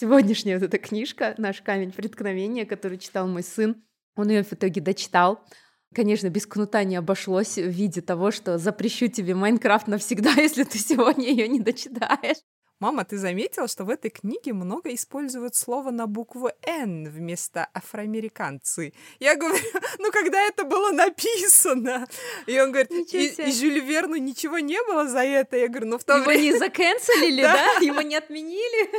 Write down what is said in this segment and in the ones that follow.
Сегодняшняя вот эта книжка, наш камень преткновения, который читал мой сын, он ее в итоге дочитал. Конечно, без кнута не обошлось в виде того, что запрещу тебе Майнкрафт навсегда, если ты сегодня ее не дочитаешь. Мама, ты заметила, что в этой книге много используют слово на букву «Н» вместо «афроамериканцы»? Я говорю, ну когда это было написано? И он говорит, и, и Жюль Верну ничего не было за это? Я говорю, ну в то Его время... не заканцелили, да? Его не отменили?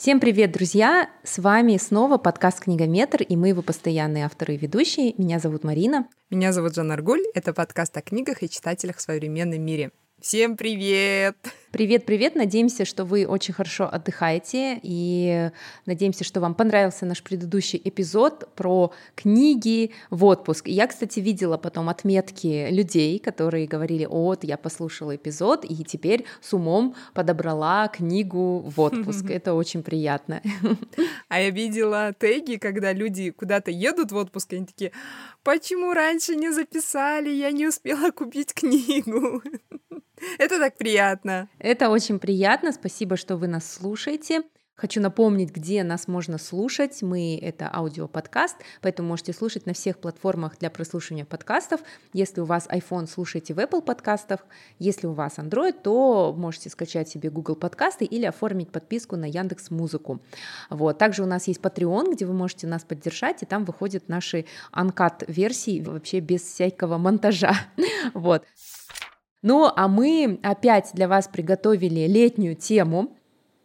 Всем привет, друзья! С вами снова подкаст «Книгометр» и мы его постоянные авторы и ведущие. Меня зовут Марина. Меня зовут Жанна Аргуль. Это подкаст о книгах и читателях в современном мире. Всем привет! Привет-привет! Надеемся, что вы очень хорошо отдыхаете и надеемся, что вам понравился наш предыдущий эпизод про книги в отпуск. Я, кстати, видела потом отметки людей, которые говорили, вот, я послушала эпизод и теперь с умом подобрала книгу в отпуск. Это очень приятно. А я видела теги, когда люди куда-то едут в отпуск, и они такие, почему раньше не записали, я не успела купить книгу. Это так приятно. Это очень приятно. Спасибо, что вы нас слушаете. Хочу напомнить, где нас можно слушать. Мы — это аудиоподкаст, поэтому можете слушать на всех платформах для прослушивания подкастов. Если у вас iPhone, слушайте в Apple подкастах. Если у вас Android, то можете скачать себе Google подкасты или оформить подписку на Яндекс Музыку. Вот. Также у нас есть Patreon, где вы можете нас поддержать, и там выходят наши анкат версии вообще без всякого монтажа. Вот. Ну, а мы опять для вас приготовили летнюю тему.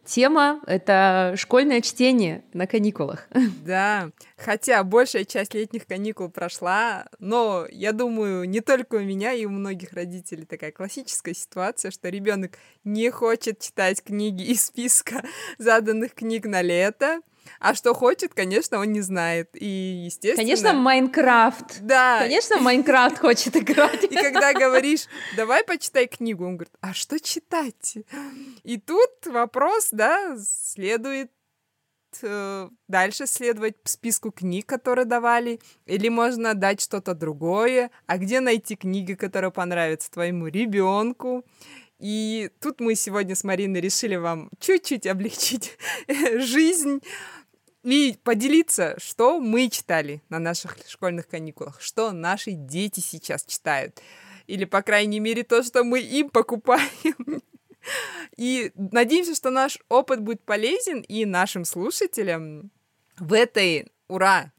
Тема — это школьное чтение на каникулах. Да, хотя большая часть летних каникул прошла, но я думаю, не только у меня и у многих родителей такая классическая ситуация, что ребенок не хочет читать книги из списка заданных книг на лето, а что хочет, конечно, он не знает. И, естественно... Конечно, Майнкрафт. Да. Конечно, Майнкрафт хочет играть. И когда говоришь, давай почитай книгу, он говорит, а что читать? И тут вопрос, да, следует э, дальше следовать списку книг, которые давали, или можно дать что-то другое, а где найти книги, которые понравятся твоему ребенку. И тут мы сегодня с Мариной решили вам чуть-чуть облегчить жизнь и поделиться, что мы читали на наших школьных каникулах, что наши дети сейчас читают. Или, по крайней мере, то, что мы им покупаем. И надеемся, что наш опыт будет полезен и нашим слушателям в этой, ура,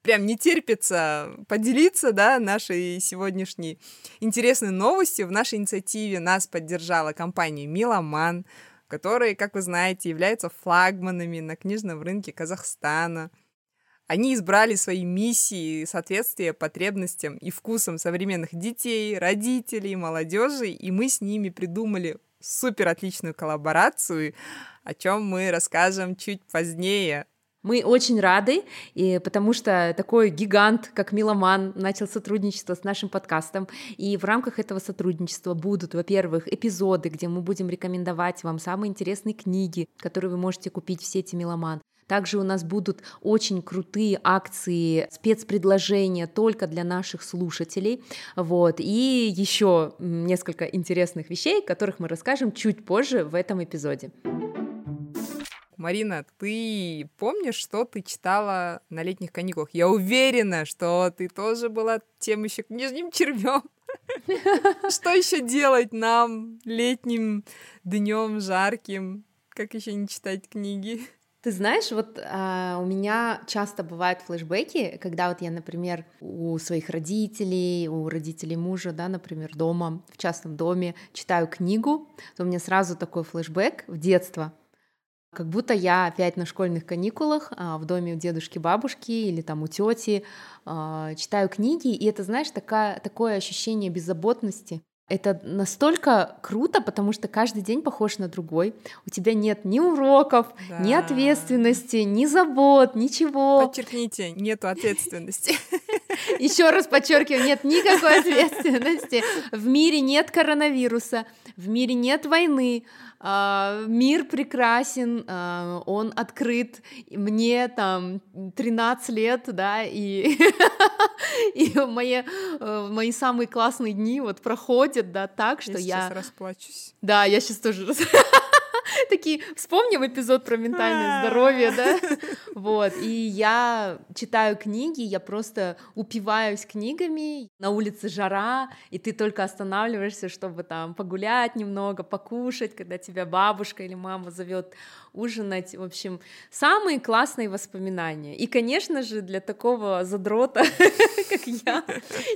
прям не терпится поделиться, да, нашей сегодняшней интересной новостью. В нашей инициативе нас поддержала компания «Миломан», которые, как вы знаете, являются флагманами на книжном рынке Казахстана. Они избрали свои миссии соответствия потребностям и вкусам современных детей, родителей, молодежи, и мы с ними придумали супер отличную коллаборацию, о чем мы расскажем чуть позднее. Мы очень рады, и потому что такой гигант, как Миломан, начал сотрудничество с нашим подкастом. И в рамках этого сотрудничества будут, во-первых, эпизоды, где мы будем рекомендовать вам самые интересные книги, которые вы можете купить в сети Миломан. Также у нас будут очень крутые акции, спецпредложения только для наших слушателей. Вот. И еще несколько интересных вещей, которых мы расскажем чуть позже в этом эпизоде. Марина, ты помнишь, что ты читала на летних каникулах? Я уверена, что ты тоже была тем еще книжным червем. Что еще делать нам летним днем жарким? Как еще не читать книги? Ты знаешь, вот а, у меня часто бывают флешбеки, когда вот я, например, у своих родителей, у родителей мужа, да, например, дома, в частном доме читаю книгу, то у меня сразу такой флешбэк в детство, как будто я опять на школьных каникулах а, в доме у дедушки, бабушки или там у тети а, читаю книги, и это, знаешь, такая, такое ощущение беззаботности. Это настолько круто, потому что каждый день похож на другой. У тебя нет ни уроков, да. ни ответственности, ни забот, ничего. Подчеркните, нету ответственности. Еще раз подчеркиваю, нет никакой ответственности. В мире нет коронавируса. В мире нет войны, э, мир прекрасен, э, он открыт, мне там 13 лет, да, и, и мои, э, мои самые классные дни вот проходят, да, так, что я... Я расплачусь. Да, я сейчас тоже такие, вспомним эпизод про ментальное а. здоровье, да? Вот, и я читаю книги, я просто упиваюсь книгами, на улице жара, и ты только останавливаешься, чтобы там погулять немного, покушать, когда тебя бабушка или мама зовет ужинать, в общем, самые классные воспоминания. И, конечно же, для такого задрота, как я,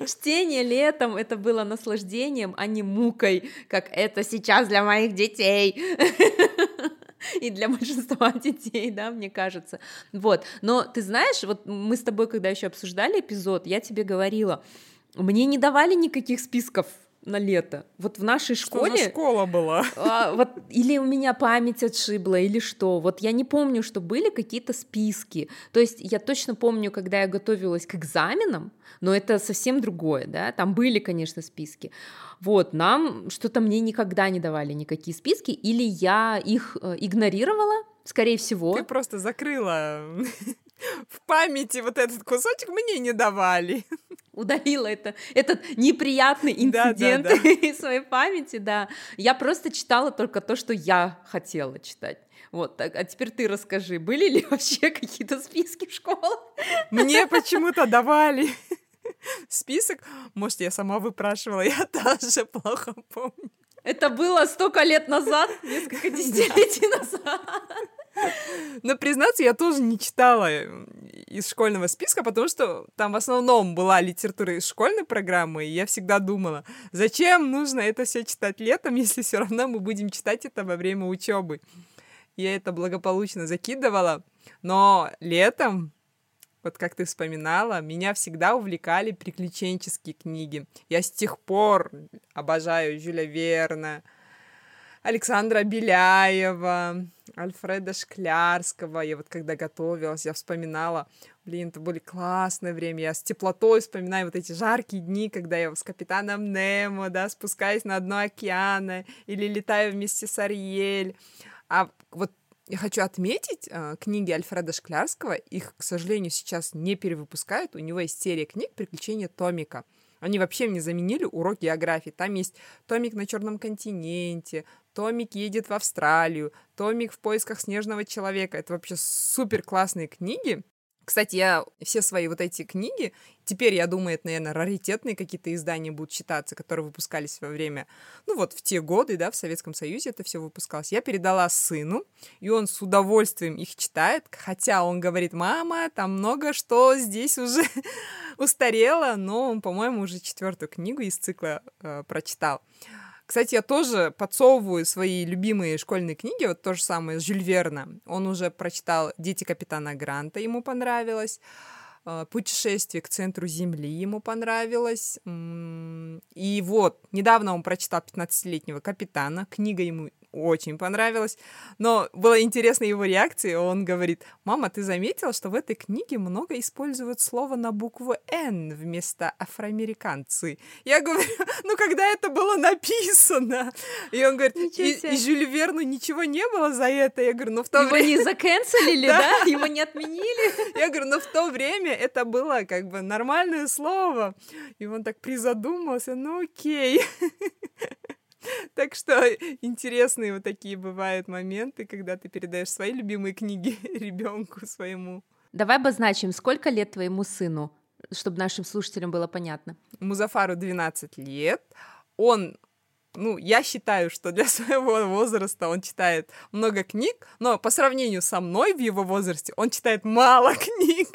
чтение летом это было наслаждением, а не мукой, как это сейчас для моих детей. и для большинства детей, да, мне кажется. Вот, но ты знаешь, вот мы с тобой, когда еще обсуждали эпизод, я тебе говорила, мне не давали никаких списков на лето. Вот в нашей школе... Что школа была? А, вот, или у меня память отшибла, или что. Вот я не помню, что были какие-то списки. То есть я точно помню, когда я готовилась к экзаменам, но это совсем другое, да, там были, конечно, списки. Вот, нам что-то мне никогда не давали никакие списки, или я их э, игнорировала, скорее всего. Ты просто закрыла в памяти вот этот кусочек мне не давали. Удалила это, этот неприятный инцидент да, да, да. из своей памяти, да. Я просто читала только то, что я хотела читать. Вот, так, а теперь ты расскажи, были ли вообще какие-то списки в школах? Мне почему-то давали список. Может, я сама выпрашивала, я тоже плохо помню. Это было столько лет назад, несколько десятилетий назад. Но, признаться, я тоже не читала э, из школьного списка, потому что там в основном была литература из школьной программы, и я всегда думала, зачем нужно это все читать летом, если все равно мы будем читать это во время учебы. Я это благополучно закидывала, но летом вот как ты вспоминала, меня всегда увлекали приключенческие книги. Я с тех пор обожаю Жюля Верна, Александра Беляева, Альфреда Шклярского. Я вот когда готовилась, я вспоминала, блин, это были классное время. Я с теплотой вспоминаю вот эти жаркие дни, когда я с капитаном Немо, да, спускаюсь на дно океана или летаю вместе с Ариэль. А вот я хочу отметить э, книги Альфреда Шклярского. Их, к сожалению, сейчас не перевыпускают. У него есть серия книг «Приключения Томика». Они вообще мне заменили урок географии. Там есть Томик на Черном континенте, Томик едет в Австралию, Томик в поисках снежного человека. Это вообще супер классные книги. Кстати, я все свои вот эти книги, теперь, я думаю, это, наверное, раритетные какие-то издания будут считаться, которые выпускались во время, ну вот в те годы, да, в Советском Союзе это все выпускалось. Я передала сыну, и он с удовольствием их читает, хотя он говорит, мама, там много что здесь уже устарело, но он, по-моему, уже четвертую книгу из цикла э, прочитал. Кстати, я тоже подсовываю свои любимые школьные книги, вот то же самое Жюль Верна. Он уже прочитал «Дети капитана Гранта», ему понравилось. А, «Путешествие к центру Земли» ему понравилось. И вот, недавно он прочитал «15-летнего капитана». Книга ему очень понравилось. Но была интересна его реакция. Он говорит, мама, ты заметила, что в этой книге много используют слово на букву «Н» вместо «афроамериканцы». Я говорю, ну когда это было написано? И он говорит, и, и Жюль Верну ничего не было за это. Я говорю, ну в то Его время... не заканцелили, да? Его не отменили? Я говорю, ну в то время это было как бы нормальное слово. И он так призадумался, ну окей. Так что интересные вот такие бывают моменты, когда ты передаешь свои любимые книги ребенку своему. Давай обозначим, сколько лет твоему сыну, чтобы нашим слушателям было понятно. Музафару 12 лет. Он ну, я считаю, что для своего возраста он читает много книг, но по сравнению со мной в его возрасте он читает мало книг.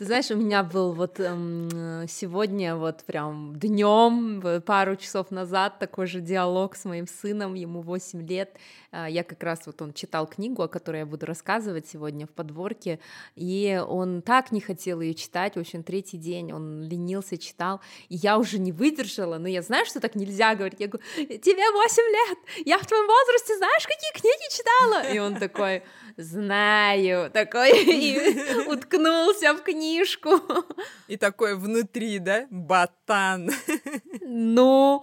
Ты знаешь, у меня был вот эм, сегодня вот прям днем, пару часов назад такой же диалог с моим сыном, ему 8 лет. Э, я как раз вот он читал книгу, о которой я буду рассказывать сегодня в подворке, и он так не хотел ее читать, в общем, третий день он ленился, читал, и я уже не выдержала, но я знаю, что так нельзя говорить. Я говорю, тебе 8 лет, я в твоем возрасте знаешь, какие книги читала? И он такой, знаю, такой, и уткнулся в книжку. И такой внутри, да, батан. Ну,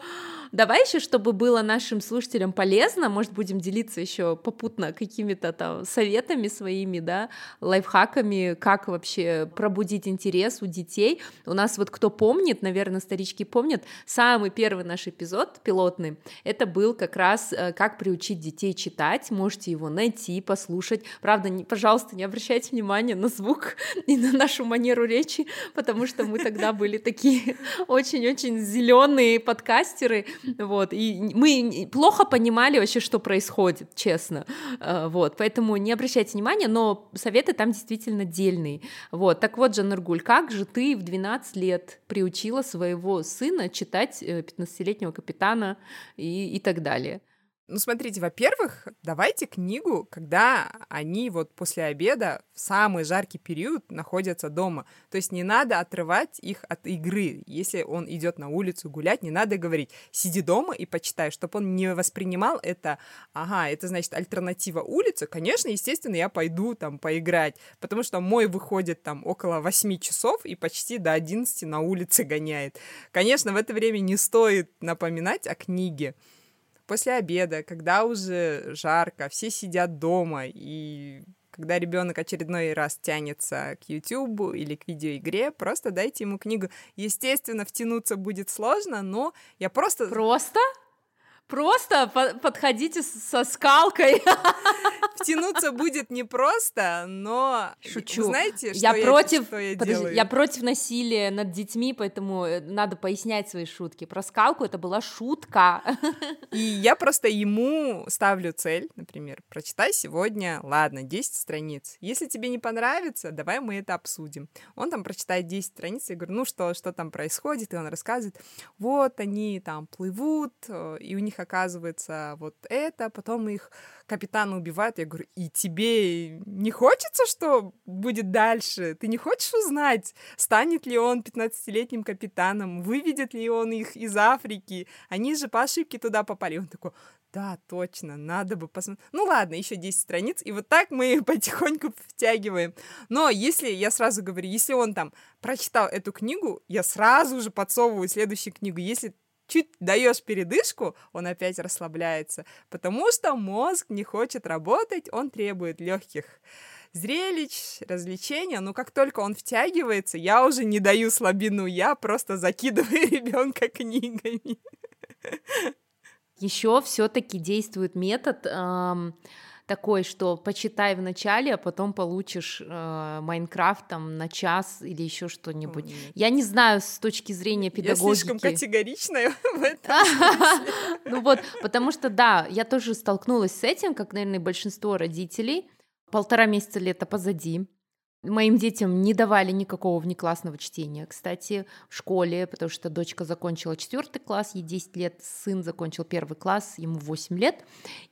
Давай еще, чтобы было нашим слушателям полезно, может, будем делиться еще попутно какими-то там советами своими, да, лайфхаками, как вообще пробудить интерес у детей. У нас вот кто помнит, наверное, старички помнят, самый первый наш эпизод пилотный, это был как раз э, как приучить детей читать, можете его найти, послушать. Правда, не, пожалуйста, не обращайте внимания на звук и на нашу манеру речи, потому что мы тогда были такие очень-очень зеленые подкастеры, вот, и мы плохо понимали вообще, что происходит, честно, э, вот, поэтому не обращайте внимания, но советы там действительно дельные, вот, так вот, Жаннаргуль, как же ты в 12 лет приучила своего сына читать 15-летнего э, капитана и, и так далее? Ну, смотрите, во-первых, давайте книгу, когда они вот после обеда в самый жаркий период находятся дома. То есть не надо отрывать их от игры. Если он идет на улицу гулять, не надо говорить, сиди дома и почитай, чтобы он не воспринимал это, ага, это значит альтернатива улице. Конечно, естественно, я пойду там поиграть, потому что мой выходит там около 8 часов и почти до 11 на улице гоняет. Конечно, в это время не стоит напоминать о книге после обеда, когда уже жарко, все сидят дома, и когда ребенок очередной раз тянется к YouTube или к видеоигре, просто дайте ему книгу. Естественно, втянуться будет сложно, но я просто... Просто? Просто подходите со скалкой. Втянуться будет непросто, но шучу. Знаете, что я, я против, что я подожди, делаю? Я против насилия над детьми, поэтому э, надо пояснять свои шутки. Про скалку это была шутка. И я просто ему ставлю цель, например, прочитай сегодня, ладно, 10 страниц. Если тебе не понравится, давай мы это обсудим. Он там прочитает 10 страниц, я говорю, ну что, что там происходит, и он рассказывает, вот они там плывут, э, и у них оказывается вот это, потом их капитана убивают. Я говорю, и тебе не хочется, что будет дальше? Ты не хочешь узнать, станет ли он 15-летним капитаном, выведет ли он их из Африки? Они же по ошибке туда попали. Он такой, да, точно, надо бы посмотреть. Ну ладно, еще 10 страниц, и вот так мы потихоньку втягиваем. Но если, я сразу говорю, если он там прочитал эту книгу, я сразу же подсовываю следующую книгу. Если чуть даешь передышку, он опять расслабляется, потому что мозг не хочет работать, он требует легких зрелищ, развлечения, но как только он втягивается, я уже не даю слабину, я просто закидываю ребенка книгами. Еще все-таки действует метод эм, такой, что почитай в начале, а потом получишь э, Майнкрафт там на час или еще что-нибудь. Mm. Я не знаю с точки зрения педагогики. Я слишком категоричная в этом Ну вот, потому что, да, я тоже столкнулась с этим, как, наверное, большинство родителей. Полтора месяца лета позади. Моим детям не давали никакого внеклассного чтения, кстати, в школе, потому что дочка закончила четвертый класс, ей 10 лет, сын закончил первый класс, ему 8 лет,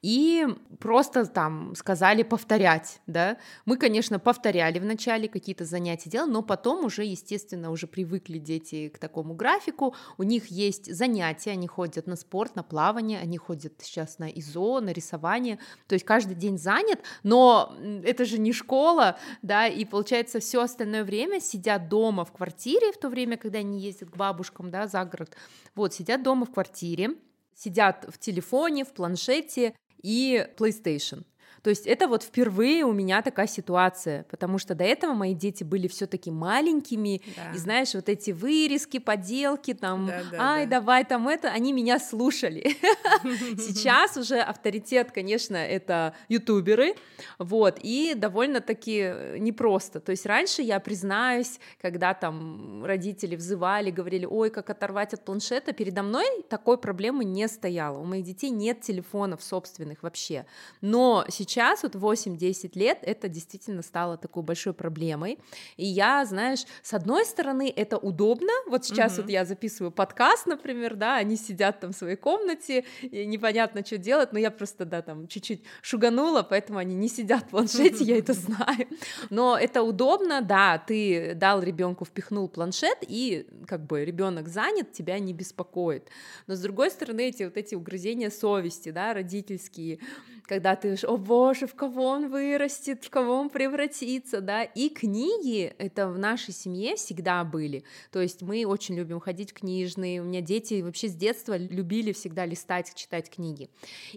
и просто там сказали повторять, да. Мы, конечно, повторяли вначале какие-то занятия делали, но потом уже, естественно, уже привыкли дети к такому графику, у них есть занятия, они ходят на спорт, на плавание, они ходят сейчас на ИЗО, на рисование, то есть каждый день занят, но это же не школа, да, и получается, все остальное время сидят дома в квартире, в то время, когда они ездят к бабушкам, да, за город, вот, сидят дома в квартире, сидят в телефоне, в планшете и PlayStation. То есть это вот впервые у меня такая ситуация, потому что до этого мои дети были все-таки маленькими, да. и знаешь, вот эти вырезки, поделки, там, да, да, ай, да. давай там это, они меня слушали. Сейчас уже авторитет, конечно, это ютуберы, вот, и довольно-таки непросто. То есть раньше, я признаюсь, когда там родители взывали, говорили, ой, как оторвать от планшета, передо мной такой проблемы не стояло. У моих детей нет телефонов собственных вообще. Но сейчас сейчас, вот 8-10 лет, это действительно стало такой большой проблемой. И я, знаешь, с одной стороны, это удобно. Вот сейчас mm-hmm. вот я записываю подкаст, например, да, они сидят там в своей комнате, и непонятно, что делать, но я просто, да, там чуть-чуть шуганула, поэтому они не сидят в планшете, я это знаю. Но это удобно, да, ты дал ребенку, впихнул планшет, и как бы ребенок занят, тебя не беспокоит. Но с другой стороны, эти вот эти угрызения совести, да, родительские, когда ты, о боже, в кого он вырастет, в кого он превратится, да, и книги, это в нашей семье всегда были, то есть мы очень любим ходить в книжные, у меня дети вообще с детства любили всегда листать, читать книги,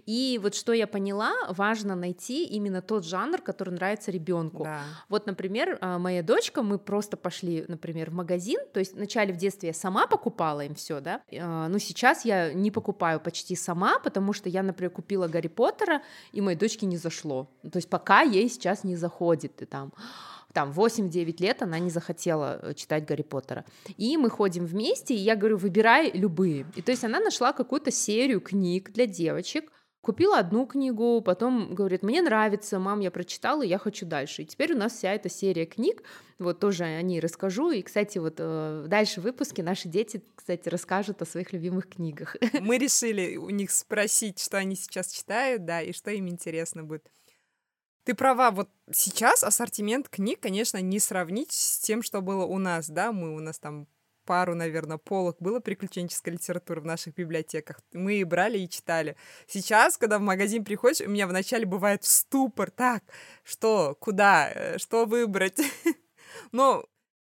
и вот что я поняла, важно найти именно тот жанр, который нравится ребенку. Да. Вот, например, а, моя дочка, мы просто пошли, например, в магазин, то есть вначале в детстве я сама покупала им все, да, а, но сейчас я не покупаю почти сама, потому что я, например, купила Гарри Поттера, и моей дочке не зашло. То есть пока ей сейчас не заходит, и там там 8-9 лет она не захотела э, читать Гарри Поттера. И мы ходим вместе, и я говорю, выбирай любые. И то есть она нашла какую-то серию книг для девочек, Купила одну книгу, потом говорит, мне нравится, мам, я прочитала, я хочу дальше. И теперь у нас вся эта серия книг, вот тоже о ней расскажу. И, кстати, вот э, дальше в выпуске наши дети, кстати, расскажут о своих любимых книгах. Мы решили у них спросить, что они сейчас читают, да, и что им интересно будет. Ты права, вот сейчас ассортимент книг, конечно, не сравнить с тем, что было у нас, да, мы у нас там пару, наверное, полок было приключенческой литературы в наших библиотеках. Мы и брали и читали. Сейчас, когда в магазин приходишь, у меня вначале бывает ступор. Так, что, куда, э, что выбрать? Но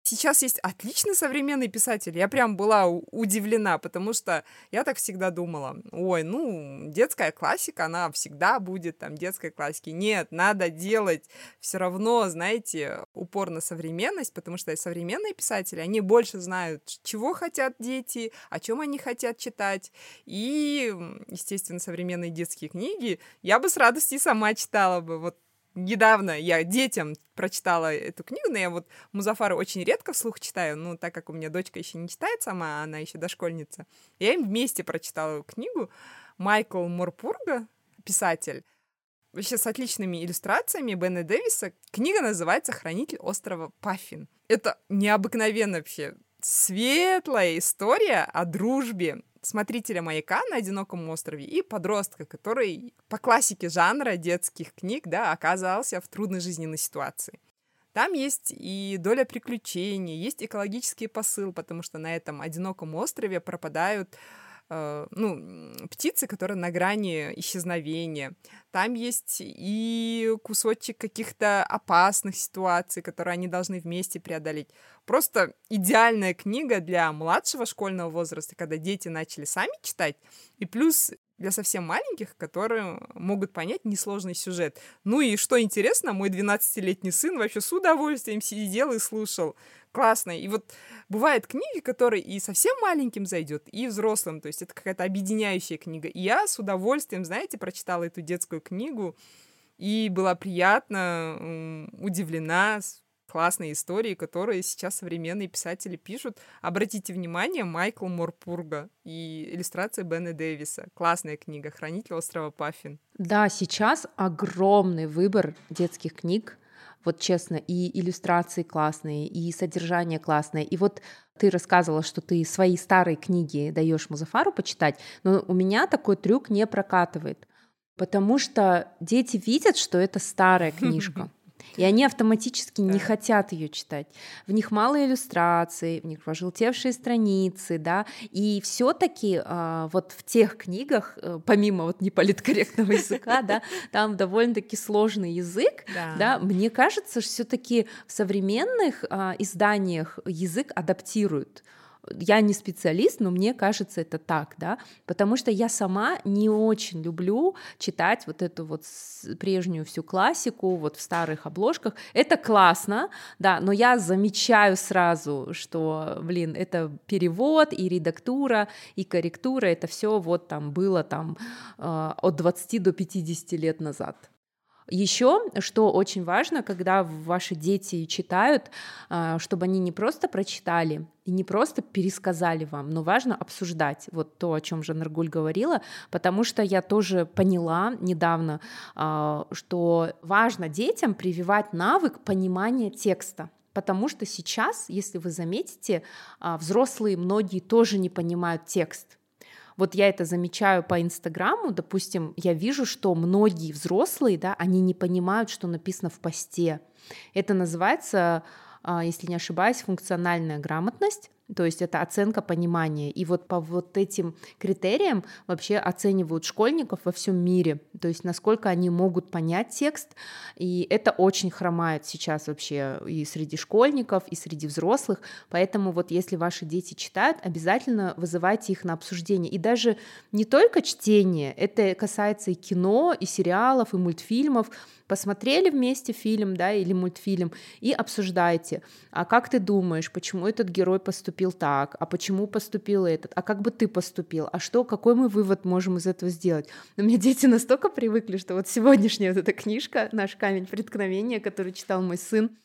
Сейчас есть отличный современный писатель. Я прям была удивлена, потому что я так всегда думала, ой, ну, детская классика, она всегда будет там детской классики. Нет, надо делать все равно, знаете, упор на современность, потому что современные писатели, они больше знают, чего хотят дети, о чем они хотят читать. И, естественно, современные детские книги я бы с радостью сама читала бы. Вот недавно я детям прочитала эту книгу, но я вот Музафара очень редко вслух читаю, ну, так как у меня дочка еще не читает сама, она еще дошкольница. Я им вместе прочитала книгу. Майкл Морпурга, писатель, вообще с отличными иллюстрациями Бена Дэвиса. Книга называется «Хранитель острова Паффин». Это необыкновенно вообще светлая история о дружбе смотрителя маяка на одиноком острове и подростка, который по классике жанра детских книг, да, оказался в трудной жизненной ситуации. Там есть и доля приключений, есть экологический посыл, потому что на этом одиноком острове пропадают ну, птицы, которые на грани исчезновения. Там есть и кусочек каких-то опасных ситуаций, которые они должны вместе преодолеть. Просто идеальная книга для младшего школьного возраста, когда дети начали сами читать, и плюс для совсем маленьких, которые могут понять несложный сюжет. Ну и что интересно, мой 12-летний сын вообще с удовольствием сидел и слушал. Классно. И вот бывают книги, которые и совсем маленьким зайдет, и взрослым. То есть это какая-то объединяющая книга. И я с удовольствием, знаете, прочитала эту детскую книгу и была приятно удивлена классные истории, которые сейчас современные писатели пишут. Обратите внимание, Майкл Морпурга и иллюстрации Бена Дэвиса. Классная книга «Хранитель острова Паффин». Да, сейчас огромный выбор детских книг, вот честно, и иллюстрации классные, и содержание классное. И вот ты рассказывала, что ты свои старые книги даешь Музафару почитать, но у меня такой трюк не прокатывает, потому что дети видят, что это старая книжка. И они автоматически да. не хотят ее читать. В них мало иллюстраций, в них пожелтевшие страницы, да, и все-таки а, вот в тех книгах, э, помимо вот неполиткорректного языка, да, там довольно-таки сложный язык, да, мне кажется, что все-таки в современных а, изданиях язык адаптируют я не специалист, но мне кажется это так, да, потому что я сама не очень люблю читать вот эту вот прежнюю всю классику вот в старых обложках. Это классно, да, но я замечаю сразу, что, блин, это перевод и редактура и корректура, это все вот там было там э, от 20 до 50 лет назад. Еще, что очень важно, когда ваши дети читают, а, чтобы они не просто прочитали и не просто пересказали вам, но важно обсуждать вот то, о чем же Наргуль говорила, потому что я тоже поняла недавно, а, что важно детям прививать навык понимания текста. Потому что сейчас, если вы заметите, а, взрослые многие тоже не понимают текст. Вот я это замечаю по Инстаграму, допустим, я вижу, что многие взрослые, да, они не понимают, что написано в посте. Это называется, а, если не ошибаюсь, функциональная грамотность. То есть это оценка понимания. И вот по вот этим критериям вообще оценивают школьников во всем мире, то есть насколько они могут понять текст, и это очень хромает сейчас вообще и среди школьников, и среди взрослых, поэтому вот если ваши дети читают, обязательно вызывайте их на обсуждение. И даже не только чтение, это касается и кино, и сериалов, и мультфильмов, посмотрели вместе фильм, да, или мультфильм, и обсуждайте, а как ты думаешь, почему этот герой поступил так, а почему поступил этот, а как бы ты поступил, а что, какой мы вывод можем из этого сделать. Но меня дети настолько привыкли, что вот сегодняшняя вот эта книжка, наш камень преткновения, который читал мой сын,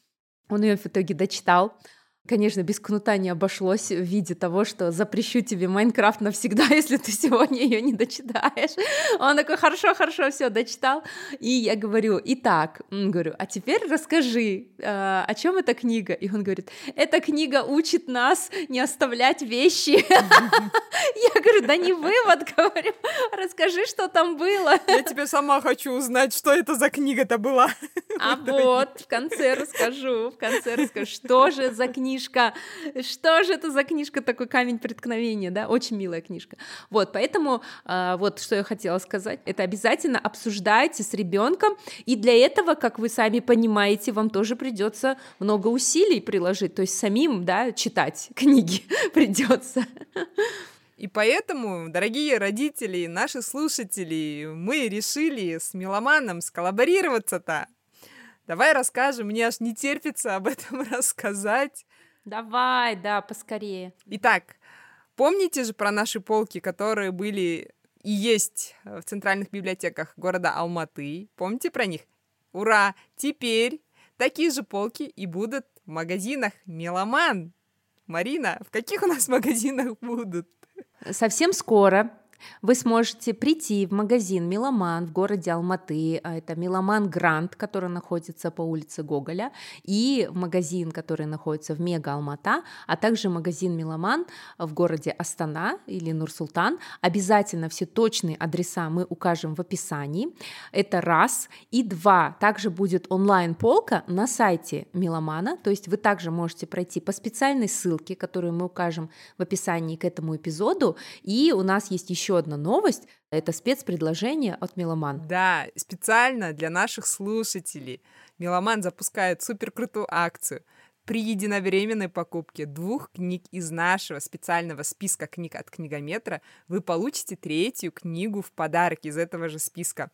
он ее в итоге дочитал, Конечно, без кнута не обошлось в виде того, что запрещу тебе Майнкрафт навсегда, если ты сегодня ее не дочитаешь. Он такой, хорошо, хорошо, все, дочитал. И я говорю, итак, говорю, а теперь расскажи, э, о чем эта книга? И он говорит, эта книга учит нас не оставлять вещи. Я говорю, да не вывод, говорю, расскажи, что там было. Я тебе сама хочу узнать, что это за книга-то была. А вот, в конце расскажу, в конце расскажу, что же за книга книжка. Что же это за книжка, такой камень преткновения, да? Очень милая книжка. Вот, поэтому э, вот что я хотела сказать, это обязательно обсуждайте с ребенком, и для этого, как вы сами понимаете, вам тоже придется много усилий приложить, то есть самим, да, читать книги придется. И поэтому, дорогие родители, наши слушатели, мы решили с Меломаном сколлаборироваться-то. Давай расскажем, мне аж не терпится об этом рассказать. Давай, да, поскорее. Итак, помните же про наши полки, которые были и есть в центральных библиотеках города Алматы? Помните про них? Ура! Теперь такие же полки и будут в магазинах Меломан. Марина, в каких у нас магазинах будут? Совсем скоро вы сможете прийти в магазин «Меломан» в городе Алматы, а это «Меломан Грант», который находится по улице Гоголя, и магазин, который находится в Мега Алмата, а также магазин «Меломан» в городе Астана или Нур-Султан. Обязательно все точные адреса мы укажем в описании. Это раз. И два. Также будет онлайн-полка на сайте Меломана, то есть вы также можете пройти по специальной ссылке, которую мы укажем в описании к этому эпизоду, и у нас есть еще еще одна новость. Это спецпредложение от Меломан. Да, специально для наших слушателей. Меломан запускает суперкрутую акцию. При единовременной покупке двух книг из нашего специального списка книг от книгометра вы получите третью книгу в подарок из этого же списка.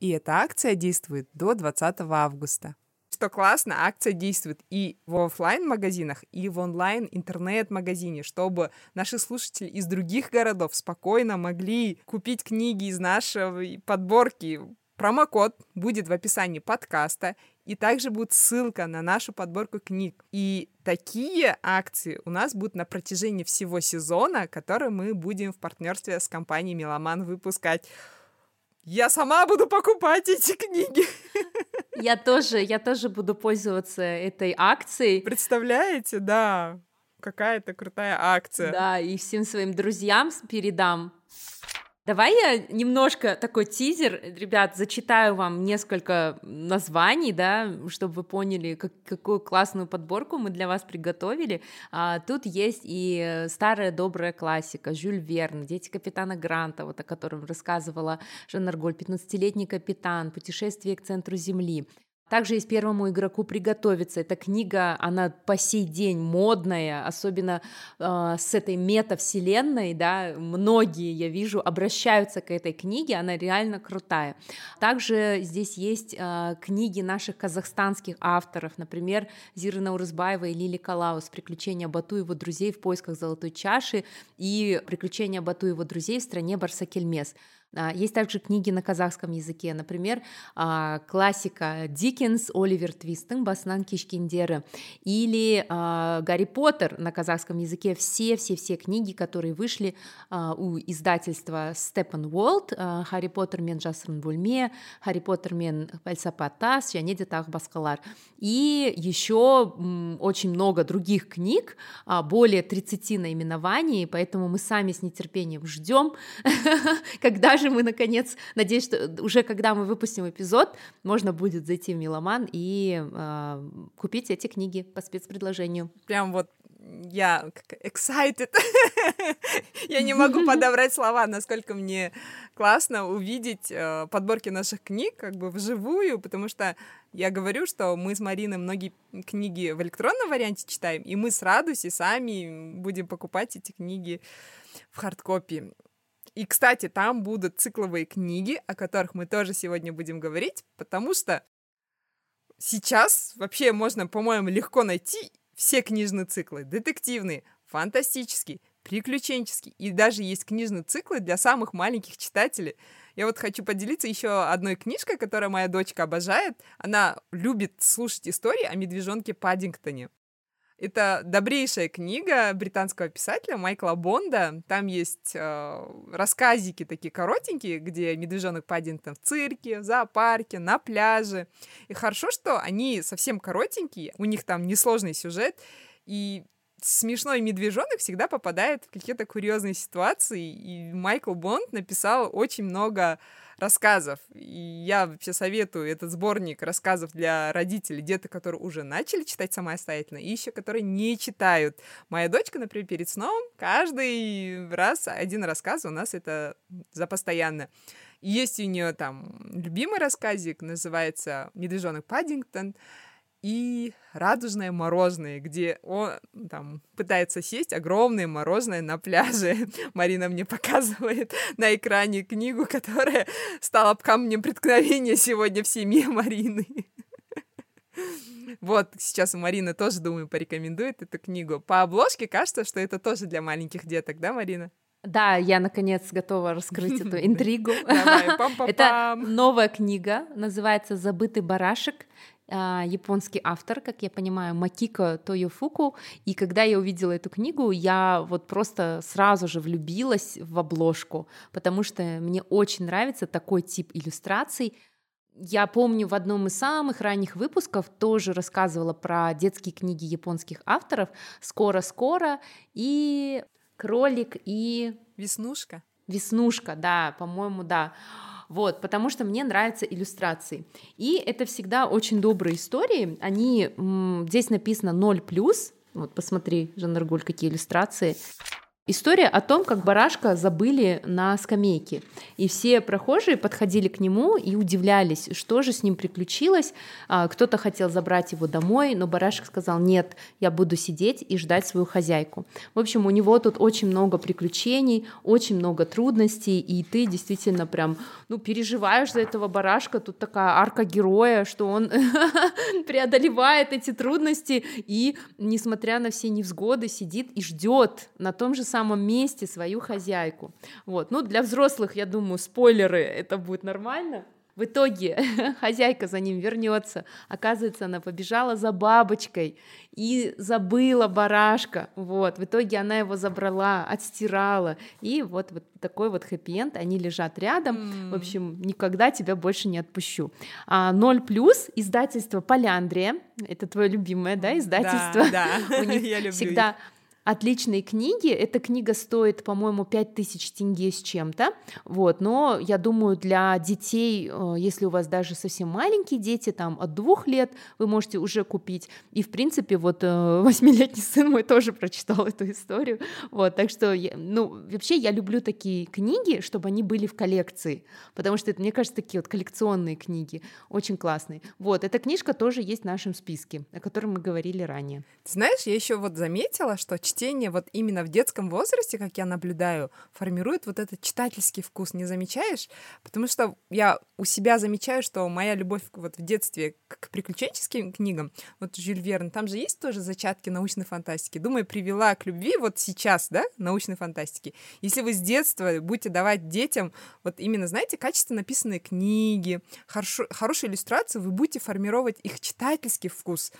И эта акция действует до 20 августа что классно, акция действует и в офлайн магазинах и в онлайн интернет-магазине, чтобы наши слушатели из других городов спокойно могли купить книги из нашей подборки. Промокод будет в описании подкаста, и также будет ссылка на нашу подборку книг. И такие акции у нас будут на протяжении всего сезона, который мы будем в партнерстве с компанией Меломан выпускать. Я сама буду покупать эти книги. Я тоже, я тоже буду пользоваться этой акцией. Представляете, да, какая-то крутая акция. Да, и всем своим друзьям передам. Давай я немножко такой тизер, ребят, зачитаю вам несколько названий, да, чтобы вы поняли, как, какую классную подборку мы для вас приготовили. А, тут есть и старая добрая классика, Жюль Верн, «Дети капитана Гранта», вот о котором рассказывала Жанна Арголь, «15-летний капитан», «Путешествие к центру Земли». Также есть первому игроку приготовиться. Эта книга, она по сей день модная, особенно э, с этой метавселенной, да, многие, я вижу, обращаются к этой книге, она реально крутая. Также здесь есть э, книги наших казахстанских авторов, например, Зира Наурызбаева и Лили Калаус «Приключения Бату и его друзей в поисках золотой чаши» и «Приключения Бату и его друзей в стране Барсакельмес». А, есть также книги на казахском языке, например, а, классика Диккенс, Оливер Твистен, Баснан Кишкиндеры, или а, Гарри Поттер на казахском языке. Все-все-все книги, которые вышли у издательства Степан Уолт, Харри Поттер. Мен жасырын бөлме, Харри Поттер. Мен пәлсапатас, және де. И еще очень много других книг, более 30 наименований, поэтому мы сами с нетерпением ждем, когда же мы, наконец, надеюсь, что уже когда мы выпустим эпизод, можно будет зайти в Меломан и э, купить эти книги по спецпредложению. Прям вот я excited. я не могу подобрать слова, насколько мне классно увидеть э, подборки наших книг как бы вживую, потому что я говорю, что мы с Мариной многие книги в электронном варианте читаем, и мы с радостью сами будем покупать эти книги в хардкопии. И, кстати, там будут цикловые книги, о которых мы тоже сегодня будем говорить, потому что сейчас вообще можно, по-моему, легко найти все книжные циклы. Детективные, фантастические, приключенческие. И даже есть книжные циклы для самых маленьких читателей. Я вот хочу поделиться еще одной книжкой, которую моя дочка обожает. Она любит слушать истории о медвежонке Паддингтоне. Это добрейшая книга британского писателя Майкла Бонда. Там есть э, рассказики такие коротенькие, где медвежонок Паддингтон в цирке, в зоопарке, на пляже. И хорошо, что они совсем коротенькие, у них там несложный сюжет, и смешной медвежонок всегда попадает в какие-то курьезные ситуации, и Майкл Бонд написал очень много рассказов. И я вообще советую этот сборник рассказов для родителей, деток, которые уже начали читать самостоятельно, и еще которые не читают. Моя дочка, например, перед сном каждый раз один рассказ у нас это за постоянно. Есть у нее там любимый рассказик, называется «Медвежонок Паддингтон» и радужное мороженое, где он там пытается сесть огромное мороженое на пляже. Марина мне показывает на экране книгу, которая стала камнем преткновения сегодня в семье Марины. Вот, сейчас у Марины тоже, думаю, порекомендует эту книгу. По обложке кажется, что это тоже для маленьких деток, да, Марина? Да, я наконец готова раскрыть эту интригу. Это новая книга, называется «Забытый барашек». А, японский автор, как я понимаю, Макико Тойофуку. И когда я увидела эту книгу, я вот просто сразу же влюбилась в обложку, потому что мне очень нравится такой тип иллюстраций. Я помню, в одном из самых ранних выпусков тоже рассказывала про детские книги японских авторов «Скоро-скоро» и «Кролик» и... «Веснушка». «Веснушка», да, по-моему, да. Вот, потому что мне нравятся иллюстрации. И это всегда очень добрые истории. Они здесь написано 0 плюс. Вот посмотри, Жанна Аргуль, какие иллюстрации. История о том, как барашка забыли на скамейке. И все прохожие подходили к нему и удивлялись, что же с ним приключилось. А, кто-то хотел забрать его домой, но барашек сказал, нет, я буду сидеть и ждать свою хозяйку. В общем, у него тут очень много приключений, очень много трудностей, и ты действительно прям ну, переживаешь за этого барашка. Тут такая арка героя, что он преодолевает эти трудности и, несмотря на все невзгоды, сидит и ждет на том же самом самом месте свою хозяйку. Вот. Ну, для взрослых, я думаю, спойлеры, это будет нормально. В итоге хозяйка за ним вернется. Оказывается, она побежала за бабочкой и забыла барашка. Вот. В итоге она его забрала, отстирала. И вот, вот такой вот хэппи-энд. Они лежат рядом. Mm. В общем, никогда тебя больше не отпущу. А, Ноль плюс издательство Поляндрия. Это твое любимое, да, издательство? Да, да. У них я люблю всегда их отличные книги. Эта книга стоит, по-моему, 5000 тенге с чем-то. Вот, но я думаю, для детей, э, если у вас даже совсем маленькие дети, там от двух лет, вы можете уже купить. И, в принципе, вот э, восьмилетний сын мой тоже прочитал эту историю. Вот, так что, ну, вообще я люблю такие книги, чтобы они были в коллекции, потому что это, мне кажется, такие вот коллекционные книги, очень классные. Вот, эта книжка тоже есть в нашем списке, о котором мы говорили ранее. Ты знаешь, я еще вот заметила, что вот именно в детском возрасте, как я наблюдаю, формирует вот этот читательский вкус, не замечаешь? Потому что я у себя замечаю, что моя любовь вот в детстве к приключенческим книгам, вот Жюль Верн, там же есть тоже зачатки научной фантастики. Думаю, привела к любви вот сейчас, да, научной фантастики. Если вы с детства будете давать детям вот именно, знаете, качественно написанные книги, хорошо, хорошие иллюстрации, вы будете формировать их читательский вкус.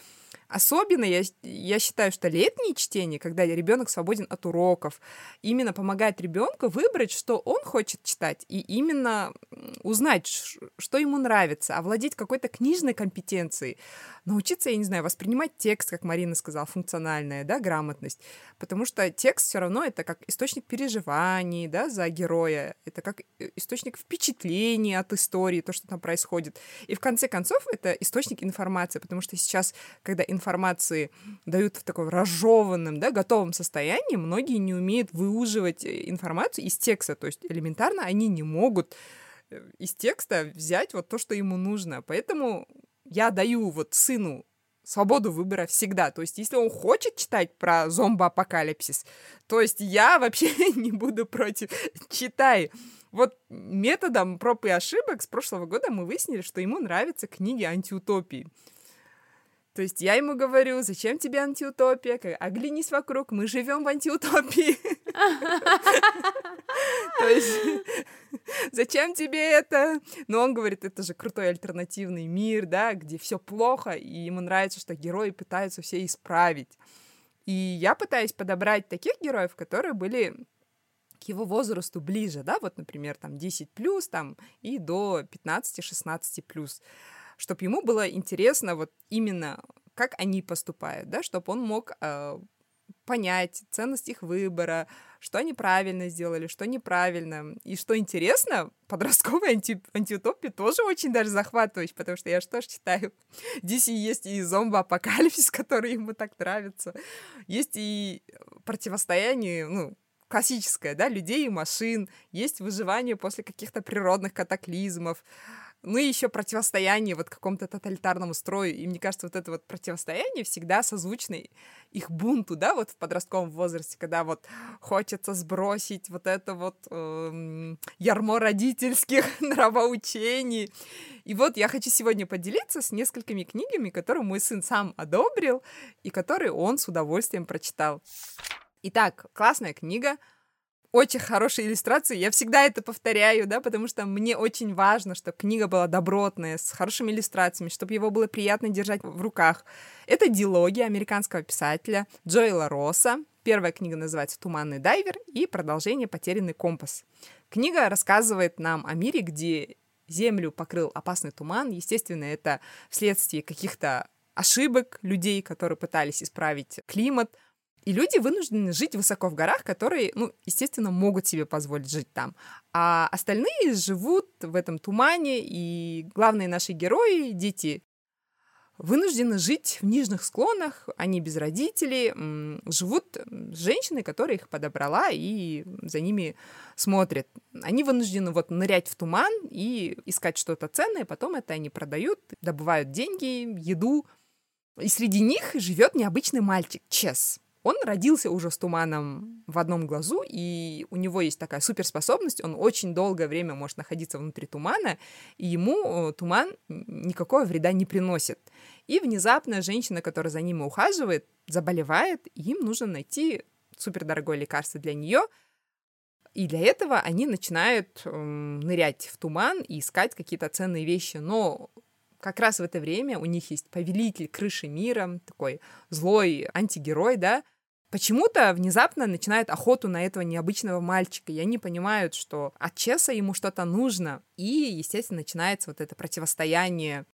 Особенно я, я считаю, что летнее чтение, когда ребенок свободен от уроков, именно помогает ребенку выбрать, что он хочет читать, и именно узнать, что ему нравится, овладеть какой-то книжной компетенцией, научиться, я не знаю, воспринимать текст, как Марина сказала, функциональная, да, грамотность, потому что текст все равно это как источник переживаний, да, за героя, это как э, источник впечатлений от истории, то, что там происходит. И в конце концов это источник информации, потому что сейчас, когда информации дают в таком разжеванном, да, готовом состоянии, многие не умеют выуживать э, информацию из текста, то есть элементарно они не могут э, из текста взять вот то, что ему нужно. Поэтому я даю вот сыну свободу выбора всегда. То есть, если он хочет читать про зомбоапокалипсис, то есть я вообще не буду против. Читай. Вот методом проб и ошибок с прошлого года мы выяснили, что ему нравятся книги антиутопии. То есть я ему говорю, зачем тебе антиутопия? Оглянись вокруг, мы живем в антиутопии. То есть зачем тебе это? Но он говорит, это же крутой альтернативный мир, да, где все плохо, и ему нравится, что герои пытаются все исправить. И я пытаюсь подобрать таких героев, которые были к его возрасту ближе, да, вот, например, там 10 плюс, там, и до 15-16 плюс чтобы ему было интересно вот именно, как они поступают, да, чтобы он мог э, понять ценность их выбора, что они правильно сделали, что неправильно. И что интересно, подростковая анти антиутопия тоже очень даже захватывающая, потому что я же тоже читаю. Здесь и есть и зомбо-апокалипсис, который ему так нравится. Есть и противостояние, ну, классическое, да, людей и машин. Есть выживание после каких-то природных катаклизмов и еще противостояние вот какому-то тоталитарному строю. И мне кажется, вот это вот противостояние всегда созвучно их бунту, да, вот в подростковом возрасте, когда вот хочется сбросить вот это вот э, ярмо родительских нравоучений. И вот я хочу сегодня поделиться с несколькими книгами, которые мой сын сам одобрил и которые он с удовольствием прочитал. Итак, классная книга — очень хорошие иллюстрации. Я всегда это повторяю, да, потому что мне очень важно, чтобы книга была добротная, с хорошими иллюстрациями, чтобы его было приятно держать в руках. Это дилогия американского писателя Джоэла Росса. Первая книга называется «Туманный дайвер» и продолжение «Потерянный компас». Книга рассказывает нам о мире, где Землю покрыл опасный туман. Естественно, это вследствие каких-то ошибок людей, которые пытались исправить климат — и люди вынуждены жить высоко в горах, которые, ну, естественно, могут себе позволить жить там. А остальные живут в этом тумане, и главные наши герои, дети, вынуждены жить в нижних склонах, они без родителей, живут с женщиной, которая их подобрала и за ними смотрит. Они вынуждены вот нырять в туман и искать что-то ценное, потом это они продают, добывают деньги, еду. И среди них живет необычный мальчик, Чес. Он родился уже с туманом в одном глазу, и у него есть такая суперспособность, он очень долгое время может находиться внутри тумана, и ему э, туман никакого вреда не приносит. И внезапно женщина, которая за ним ухаживает, заболевает, и им нужно найти супердорогое лекарство для нее, и для этого они начинают э, нырять в туман и искать какие-то ценные вещи. Но как раз в это время у них есть повелитель крыши мира, такой злой антигерой, да, почему-то внезапно начинают охоту на этого необычного мальчика, и они понимают, что от Чеса ему что-то нужно, и, естественно, начинается вот это противостояние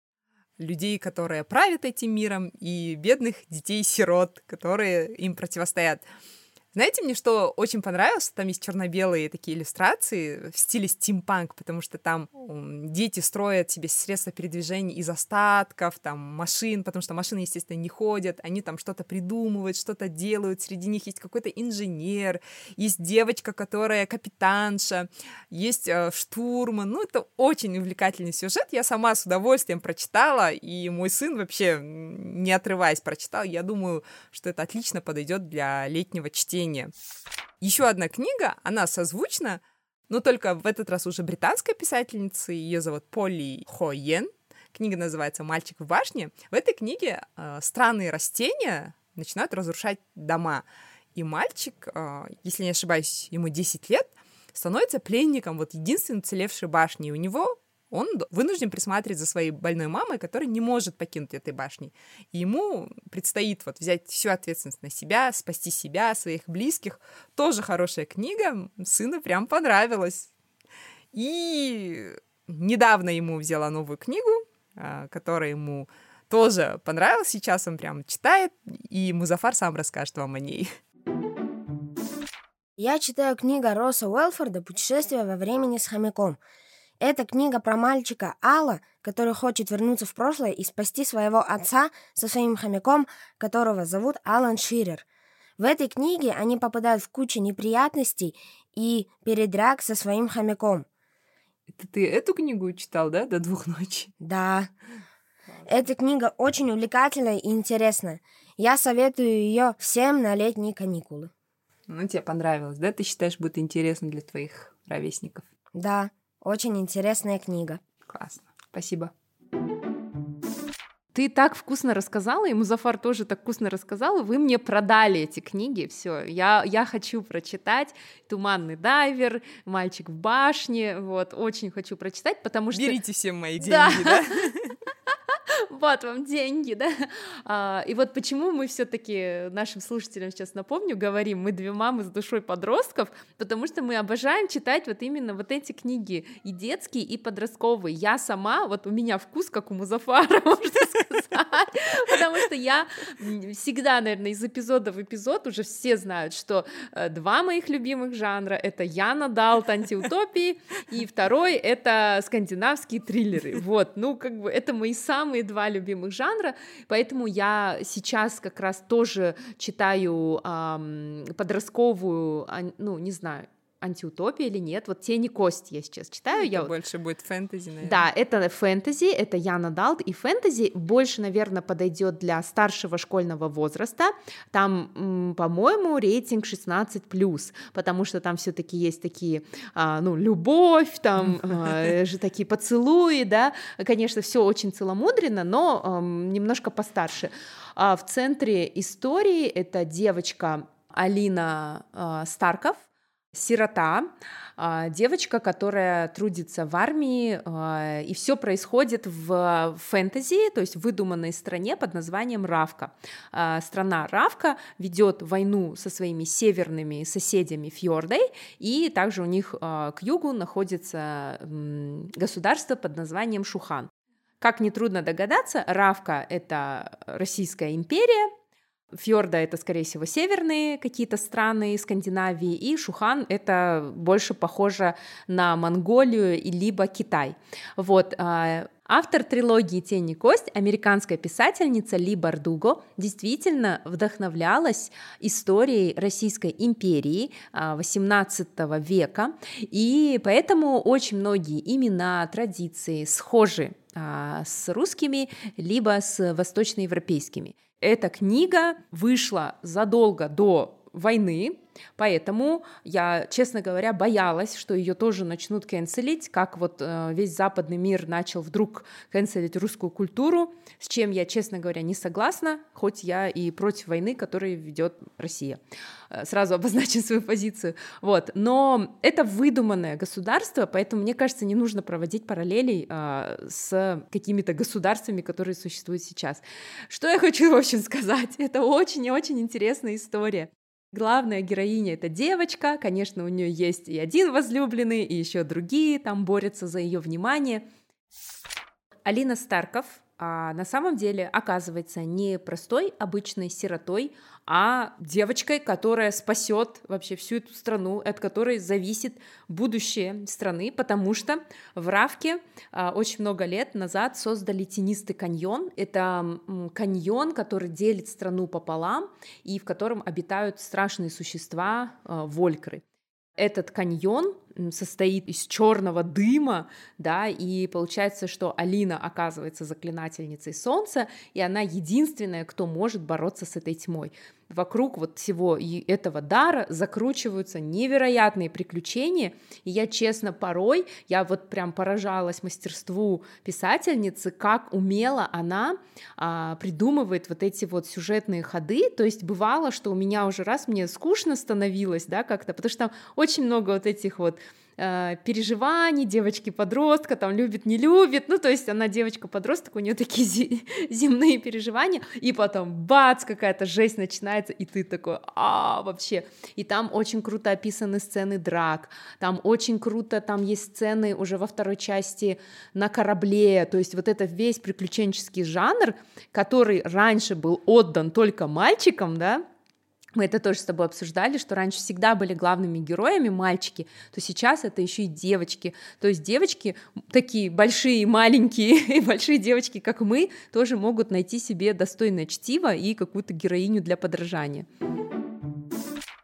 людей, которые правят этим миром, и бедных детей-сирот, которые им противостоят. Знаете, мне что очень понравилось? Там есть черно-белые такие иллюстрации в стиле стимпанк, потому что там дети строят себе средства передвижения из остатков, там, машин, потому что машины, естественно, не ходят, они там что-то придумывают, что-то делают, среди них есть какой-то инженер, есть девочка, которая капитанша, есть э, штурман, ну, это очень увлекательный сюжет, я сама с удовольствием прочитала, и мой сын вообще, не отрываясь, прочитал, я думаю, что это отлично подойдет для летнего чтения чтения. Еще одна книга, она созвучна, но только в этот раз уже британская писательница, ее зовут Полли Хоен. Книга называется «Мальчик в башне». В этой книге э, странные растения начинают разрушать дома. И мальчик, э, если не ошибаюсь, ему 10 лет, становится пленником вот единственной целевшей башни. И у него он вынужден присматривать за своей больной мамой, которая не может покинуть этой башни. И ему предстоит вот взять всю ответственность на себя, спасти себя, своих близких. Тоже хорошая книга, сыну прям понравилась. И недавно ему взяла новую книгу, а, которая ему тоже понравилась. Сейчас он прям читает, и Музафар сам расскажет вам о ней. Я читаю книгу Росса Уэлфорда «Путешествие во времени с хомяком». Это книга про мальчика Алла, который хочет вернуться в прошлое и спасти своего отца со своим хомяком, которого зовут Алан Ширер. В этой книге они попадают в кучу неприятностей и передряг со своим хомяком. Это ты эту книгу читал, да, до двух ночи? Да. Эта книга очень увлекательная и интересная. Я советую ее всем на летние каникулы. Ну, тебе понравилось, да? Ты считаешь, будет интересно для твоих ровесников? Да, очень интересная книга. Классно. Спасибо. Ты так вкусно рассказала, и Музафар тоже так вкусно рассказал, вы мне продали эти книги, все, я, я хочу прочитать «Туманный дайвер», «Мальчик в башне», вот, очень хочу прочитать, потому что... Берите все мои деньги, да? да? вот вам деньги, да. А, и вот почему мы все-таки нашим слушателям сейчас напомню, говорим, мы две мамы с душой подростков, потому что мы обожаем читать вот именно вот эти книги и детские, и подростковые. Я сама, вот у меня вкус, как у Музафара, можно сказать, потому что я всегда, наверное, из эпизода в эпизод уже все знают, что э, два моих любимых жанра — это Яна Далт антиутопии, и второй — это скандинавские триллеры. Вот, ну, как бы это мои самые два любимых жанра, поэтому я сейчас как раз тоже читаю эм, подростковую, ну, не знаю, антиутопия или нет. Вот «Тени кости» я сейчас читаю. Это я больше вот... будет фэнтези, наверное. Да, это фэнтези, это Яна Далт, и фэнтези больше, наверное, подойдет для старшего школьного возраста. Там, по-моему, рейтинг 16+, потому что там все таки есть такие, а, ну, любовь, там а, же такие поцелуи, да, конечно, все очень целомудренно, но немножко постарше. А в центре истории это девочка Алина Старков, сирота, а, девочка, которая трудится в армии, а, и все происходит в фэнтези, то есть в выдуманной стране под названием Равка. А, страна Равка ведет войну со своими северными соседями Фьордой, и также у них к югу находится государство под названием Шухан. Как нетрудно догадаться, Равка — это Российская империя, Фьорда — это, скорее всего, северные какие-то страны Скандинавии, и Шухан — это больше похоже на Монголию и либо Китай. Вот, а, Автор трилогии «Тень и кость», американская писательница Ли Бардуго, действительно вдохновлялась историей Российской империи XVIII а, века, и поэтому очень многие имена, традиции схожи а, с русскими, либо с восточноевропейскими. Эта книга вышла задолго до войны, Поэтому я, честно говоря, боялась, что ее тоже начнут канцелить, как вот э, весь западный мир начал вдруг канцелить русскую культуру, с чем я, честно говоря, не согласна, хоть я и против войны, которую ведет Россия. Э, сразу обозначим свою позицию. Вот. Но это выдуманное государство, поэтому, мне кажется, не нужно проводить параллелей э, с какими-то государствами, которые существуют сейчас. Что я хочу, в общем, сказать? Это очень и очень интересная история. Главная героиня это девочка, конечно, у нее есть и один возлюбленный, и еще другие там борются за ее внимание. Алина Старков а, на самом деле оказывается не простой обычной сиротой, а девочкой, которая спасет вообще всю эту страну, от которой зависит будущее страны, потому что в Равке а, очень много лет назад создали тенистый каньон. Это каньон, который делит страну пополам и в котором обитают страшные существа, а, волькры. Этот каньон состоит из черного дыма, да, и получается, что Алина оказывается заклинательницей солнца, и она единственная, кто может бороться с этой тьмой вокруг вот всего этого дара закручиваются невероятные приключения, и я честно порой, я вот прям поражалась мастерству писательницы, как умело она а, придумывает вот эти вот сюжетные ходы, то есть бывало, что у меня уже раз мне скучно становилось, да, как-то, потому что там очень много вот этих вот э, переживаний девочки-подростка, там любит, не любит, ну, то есть она девочка-подросток, у нее такие земные переживания, и потом бац, какая-то жесть начинается, и ты такой, а, вообще, и там очень круто описаны сцены драк, там очень круто, там есть сцены уже во второй части на корабле, то есть вот это весь приключенческий жанр, который раньше был отдан только мальчикам, да, мы это тоже с тобой обсуждали, что раньше всегда были главными героями мальчики, то сейчас это еще и девочки. То есть девочки такие большие, маленькие, и большие девочки, как мы, тоже могут найти себе достойное чтиво и какую-то героиню для подражания.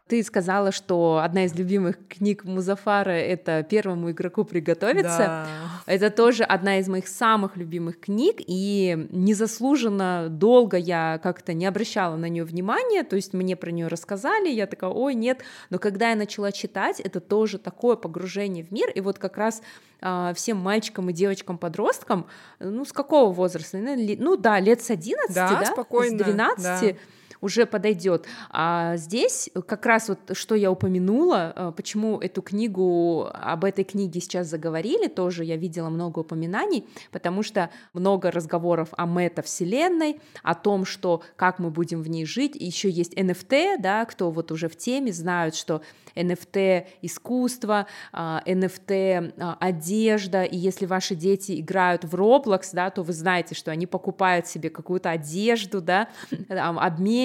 Ты сказала, что одна из любимых книг Музафара — это «Первому игроку приготовиться». Да. Это тоже одна из моих самых любимых книг, и незаслуженно долго я как-то не обращала на нее внимания, то есть мне про нее рассказали, я такая, ой, нет, но когда я начала читать, это тоже такое погружение в мир, и вот как раз а, всем мальчикам и девочкам-подросткам, ну, с какого возраста? Ну, да, лет с 11, да, да? спокойно, с 12, да уже подойдет. А здесь как раз вот что я упомянула, э, почему эту книгу, об этой книге сейчас заговорили, тоже я видела много упоминаний, потому что много разговоров о мета-вселенной, о том, что как мы будем в ней жить, еще есть NFT, да, кто вот уже в теме знают, что NFT искусство, NFT а, одежда, и если ваши дети играют в Roblox, да, то вы знаете, что они покупают себе какую-то одежду, да,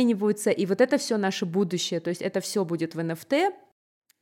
обмениваются, и вот это все наше будущее, то есть это все будет в NFT,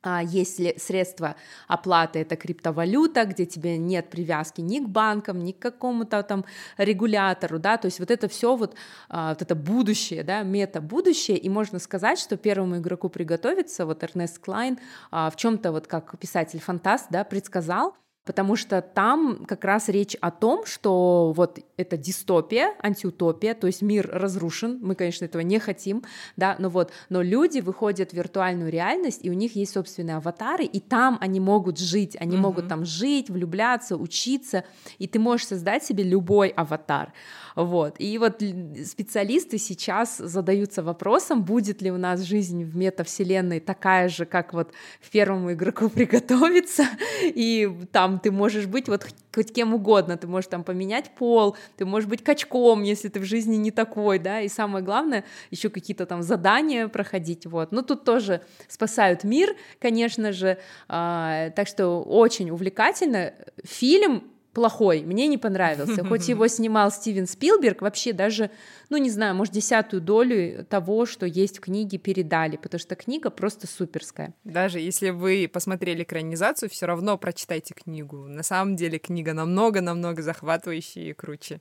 а если средства оплаты? Это криптовалюта, где тебе нет привязки ни к банкам, ни к какому-то там регулятору, да, то есть вот это все вот, а, вот это будущее, да, мета-будущее, и можно сказать, что первому игроку приготовиться, вот Эрнест Клайн а, в чем-то вот как писатель-фантаст, да, предсказал, потому что там как раз речь о том, что вот это дистопия, антиутопия, то есть мир разрушен, мы, конечно, этого не хотим, да, но вот, но люди выходят в виртуальную реальность, и у них есть собственные аватары, и там они могут жить, они mm-hmm. могут там жить, влюбляться, учиться, и ты можешь создать себе любой аватар, вот, и вот специалисты сейчас задаются вопросом, будет ли у нас жизнь в метавселенной такая же, как вот в первому игроку приготовиться, и там там ты можешь быть вот хоть кем угодно, ты можешь там поменять пол, ты можешь быть качком, если ты в жизни не такой, да, и самое главное, еще какие-то там задания проходить, вот. Ну, тут тоже спасают мир, конечно же, а, так что очень увлекательно. Фильм плохой, мне не понравился. Хоть его снимал Стивен Спилберг, вообще даже, ну не знаю, может, десятую долю того, что есть в книге, передали, потому что книга просто суперская. Даже если вы посмотрели экранизацию, все равно прочитайте книгу. На самом деле книга намного-намного захватывающая и круче.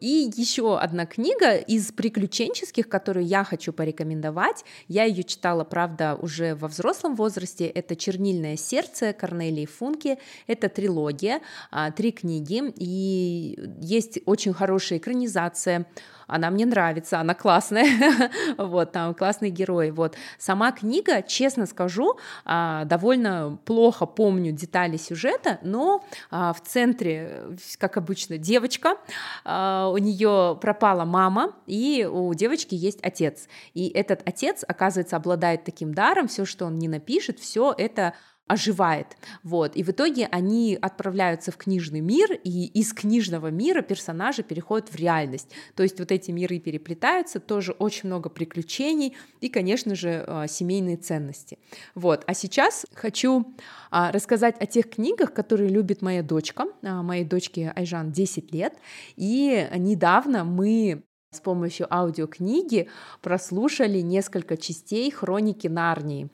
И еще одна книга из приключенческих, которую я хочу порекомендовать. Я ее читала, правда, уже во взрослом возрасте. Это «Чернильное сердце» Корнелии Функи. Это трилогия, а, три книги. И есть очень хорошая экранизация она мне нравится, она классная, вот, там классный герой, вот. Сама книга, честно скажу, а, довольно плохо помню детали сюжета, но а, в центре, как обычно, девочка, а, у нее пропала мама, и у девочки есть отец, и этот отец, оказывается, обладает таким даром, все, что он не напишет, все это оживает. Вот. И в итоге они отправляются в книжный мир, и из книжного мира персонажи переходят в реальность. То есть вот эти миры переплетаются, тоже очень много приключений и, конечно же, а, семейные ценности. Вот. А сейчас хочу а, рассказать о тех книгах, которые любит моя дочка. А, моей дочке Айжан 10 лет. И недавно мы с помощью аудиокниги прослушали несколько частей хроники Нарнии.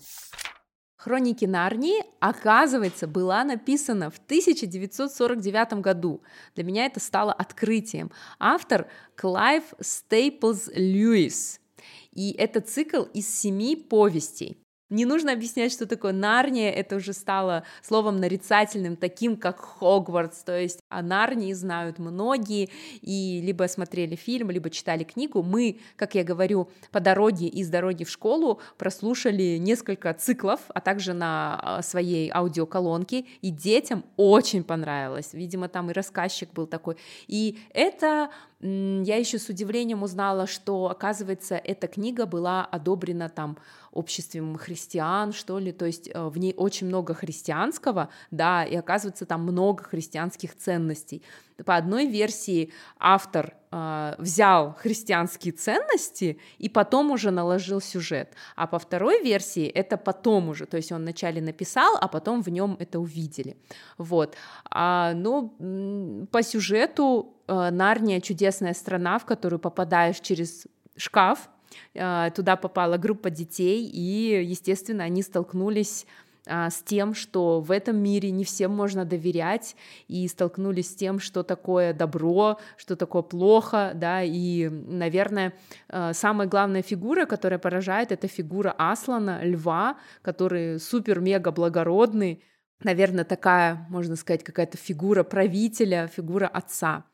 Хроники Нарнии, оказывается, была написана в 1949 году. Для меня это стало открытием. Автор Клайв Стейплз Льюис. И это цикл из семи повестей. Не нужно объяснять, что такое Нарния, это уже стало словом нарицательным, таким как Хогвартс, то есть о Нарнии знают многие, и либо смотрели фильм, либо читали книгу. Мы, как я говорю, по дороге из дороги в школу прослушали несколько циклов, а также на а, своей аудиоколонке, и детям очень понравилось. Видимо, там и рассказчик был такой. И это я еще с удивлением узнала, что, оказывается, эта книга была одобрена там обществом христиан, что ли, то есть э, в ней очень много христианского, да, и оказывается, там много христианских ценностей. По одной версии автор э, взял христианские ценности и потом уже наложил сюжет, а по второй версии это потом уже, то есть он вначале написал, а потом в нем это увидели. Вот. А, ну, по сюжету э, Нарния чудесная страна, в которую попадаешь через шкаф, туда попала группа детей, и, естественно, они столкнулись а, с тем, что в этом мире не всем можно доверять, и столкнулись с тем, что такое добро, что такое плохо, да, и, наверное, а, самая главная фигура, которая поражает, это фигура Аслана, льва, который супер-мега благородный, наверное, такая, можно сказать, какая-то фигура правителя, фигура отца.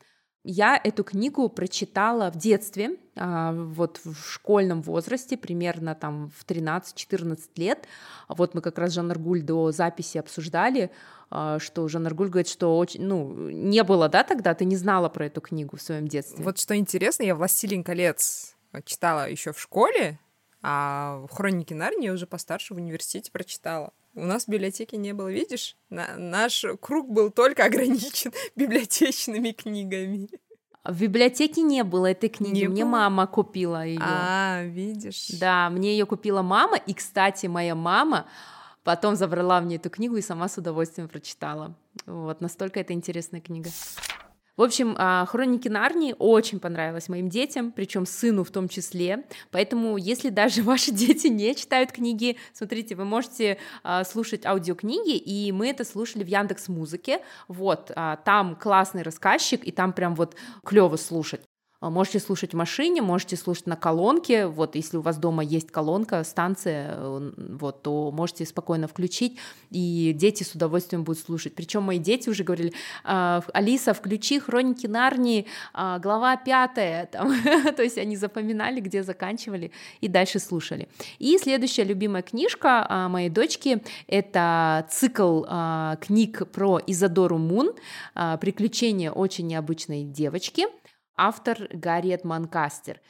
Я эту книгу прочитала в детстве, а, вот в школьном возрасте, примерно там в 13-14 лет. Вот мы как раз Жан Аргуль до записи обсуждали, а, что Жан Аргуль говорит, что очень, ну, не было, да, тогда, ты не знала про эту книгу в своем детстве. Вот что интересно, я «Властелин колец» читала еще в школе, а «Хроники Нарнии» уже постарше в университете прочитала. У нас в библиотеке не было, видишь? На, наш круг был только ограничен библиотечными книгами. В библиотеке не было этой книги, не мне было? мама купила ее. А, видишь? Да, мне ее купила мама, и, кстати, моя мама потом забрала мне эту книгу и сама с удовольствием прочитала. Вот, настолько это интересная книга. В общем, а, «Хроники Нарнии» очень понравилось моим детям, причем сыну в том числе, поэтому если даже ваши дети не читают книги, смотрите, вы можете а, слушать аудиокниги, и мы это слушали в Яндекс Музыке, вот, а, там классный рассказчик, и там прям вот клево слушать. А, можете слушать в машине, можете слушать на колонке. Вот, если у вас дома есть колонка, станция, вот, то можете спокойно включить, и дети с удовольствием будут слушать. Причем мои дети уже говорили, «А, Алиса, включи хроники Нарнии, а, глава пятая, то есть они запоминали, где заканчивали, и дальше слушали. И следующая любимая книжка моей дочки — это цикл книг про Изадору Мун «Приключения очень необычной девочки», автор Гарриет Манкастер.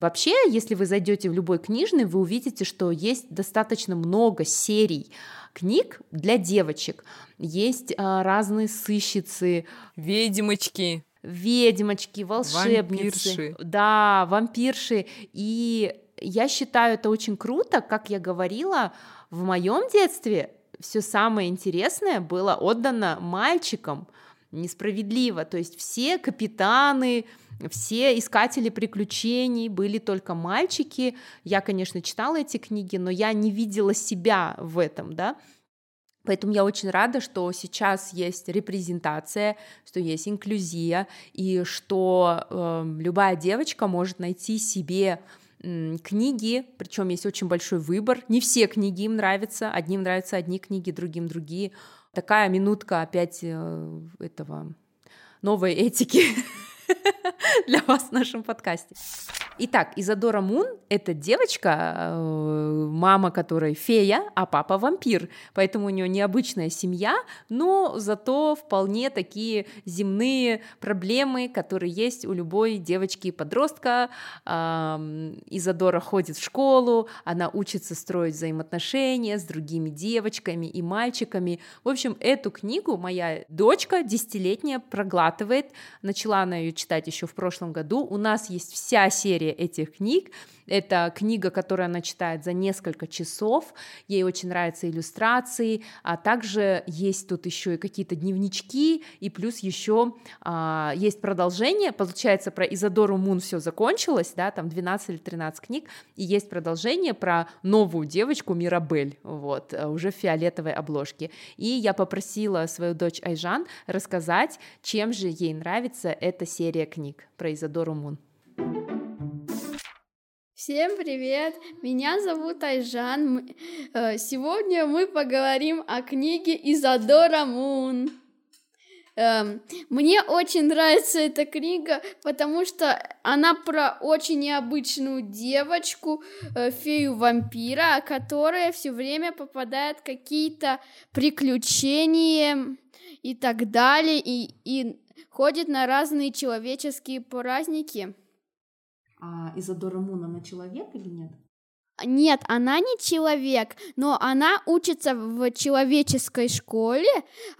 Вообще, если вы зайдете в любой книжный, вы увидите, что есть достаточно много серий книг для девочек. Есть а, разные сыщицы, ведьмочки, ведьмочки, волшебницы, вампирши. да, вампирши. И я считаю это очень круто, как я говорила, в моем детстве все самое интересное было отдано мальчикам несправедливо. То есть все капитаны, все искатели приключений были только мальчики. Я, конечно, читала эти книги, но я не видела себя в этом, да. Поэтому я очень рада, что сейчас есть репрезентация, что есть инклюзия, и что э, любая девочка может найти себе книги, причем есть очень большой выбор. Не все книги им нравятся, одним нравятся одни книги, другим другие. Такая минутка опять э, этого новой этики для вас в нашем подкасте. Итак, Изадора Мун — это девочка, э, мама которой фея, а папа вампир, поэтому у нее необычная семья, но зато вполне такие земные проблемы, которые есть у любой девочки и подростка. Изадора ходит в школу, она учится строить взаимоотношения с другими девочками и мальчиками. В общем, эту книгу моя дочка десятилетняя проглатывает, начала она ее читать еще в прошлом году. У нас есть вся серия серия этих книг. Это книга, которую она читает за несколько часов. Ей очень нравятся иллюстрации, а также есть тут еще и какие-то дневнички, и плюс еще а, есть продолжение. Получается, про Изадору Мун все закончилось, да, там 12 или 13 книг, и есть продолжение про новую девочку Мирабель, вот, уже в фиолетовой обложке. И я попросила свою дочь Айжан рассказать, чем же ей нравится эта серия книг про Изадору Мун. Всем привет! Меня зовут Айжан. Э, сегодня мы поговорим о книге Изадора Мун. Эм, мне очень нравится эта книга, потому что она про очень необычную девочку, э, фею-вампира, которая все время попадает в какие-то приключения и так далее, и, и ходит на разные человеческие праздники. А Изодора Мун, она человек или нет? Нет, она не человек, но она учится в человеческой школе.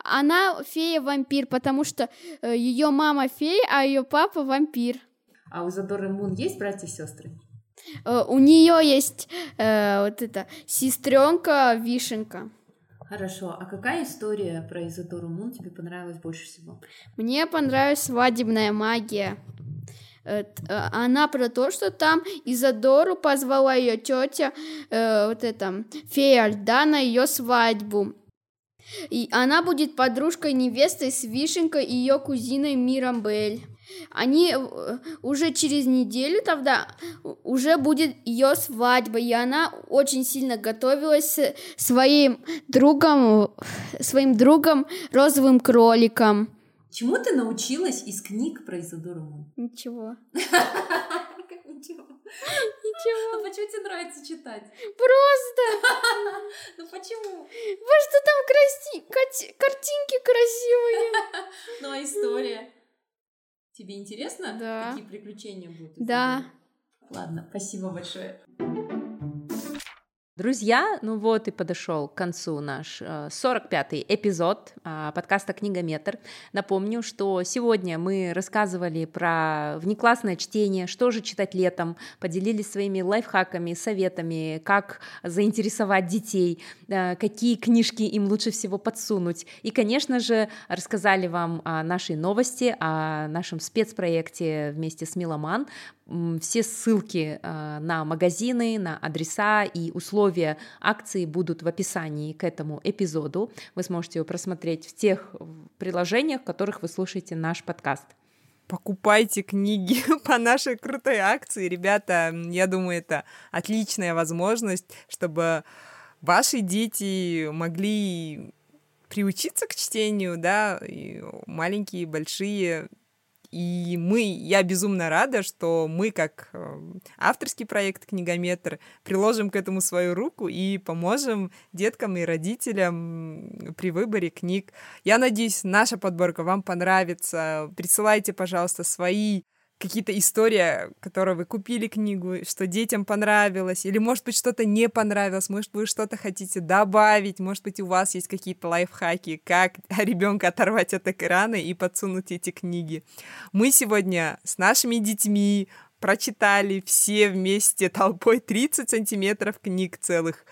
Она фея-вампир, потому что э, ее мама фея, а ее папа вампир. А у Изодоры Мун есть братья и сестры? Э, у нее есть э, вот эта сестренка Вишенка. Хорошо, а какая история про Изодору Мун тебе понравилась больше всего? Мне понравилась свадебная магия. Э, она про то, что там Изодору позвала ее тетя, э, вот это, фея льда на ее свадьбу. И она будет подружкой невесты с Вишенкой и ее кузиной Мирамбель. Они э, уже через неделю тогда уже будет ее свадьба, и она очень сильно готовилась своим другом, своим другом розовым кроликом. Чему ты научилась из книг про Изодору Мун? Ничего. Ничего. Ничего. Ну почему тебе нравится читать? Просто. Ну почему? Потому что там картинки красивые. Ну а история? Тебе интересно, да. какие приключения будут? Да. Ладно, спасибо большое. Друзья, ну вот и подошел к концу наш 45-й э, эпизод а, подкаста «Книгометр». Напомню, что сегодня мы рассказывали про внеклассное чтение, что же читать летом, поделились своими лайфхаками, советами, как заинтересовать детей, э, какие книжки им лучше всего подсунуть. И, конечно же, рассказали вам о нашей новости, о нашем спецпроекте вместе с Миломан. Все ссылки э, на магазины, на адреса и условия акции будут в описании к этому эпизоду. Вы сможете его просмотреть в тех приложениях, в которых вы слушаете наш подкаст. Покупайте книги по нашей крутой акции. Ребята, я думаю, это отличная возможность, чтобы ваши дети могли приучиться к чтению, да, и маленькие, большие, и мы, я безумно рада, что мы, как э, авторский проект «Книгометр», приложим к этому свою руку и поможем деткам и родителям при выборе книг. Я надеюсь, наша подборка вам понравится. Присылайте, пожалуйста, свои какие-то истории, которые вы купили книгу, что детям понравилось, или, может быть, что-то не понравилось, может, вы что-то хотите добавить, может быть, у вас есть какие-то лайфхаки, как ребенка оторвать от экрана и подсунуть эти книги. Мы сегодня с нашими детьми прочитали все вместе толпой 30 сантиметров книг целых.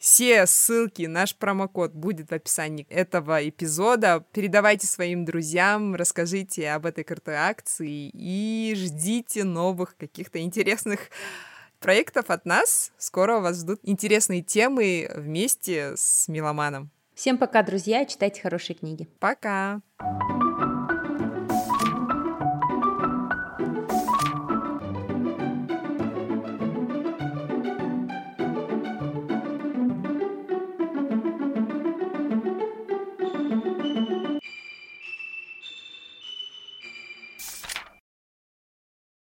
Все ссылки, наш промокод будет в описании этого эпизода. Передавайте своим друзьям, расскажите об этой крутой акции и ждите новых каких-то интересных проектов от нас. Скоро вас ждут интересные темы вместе с Миломаном. Всем пока, друзья, читайте хорошие книги. Пока! Пока!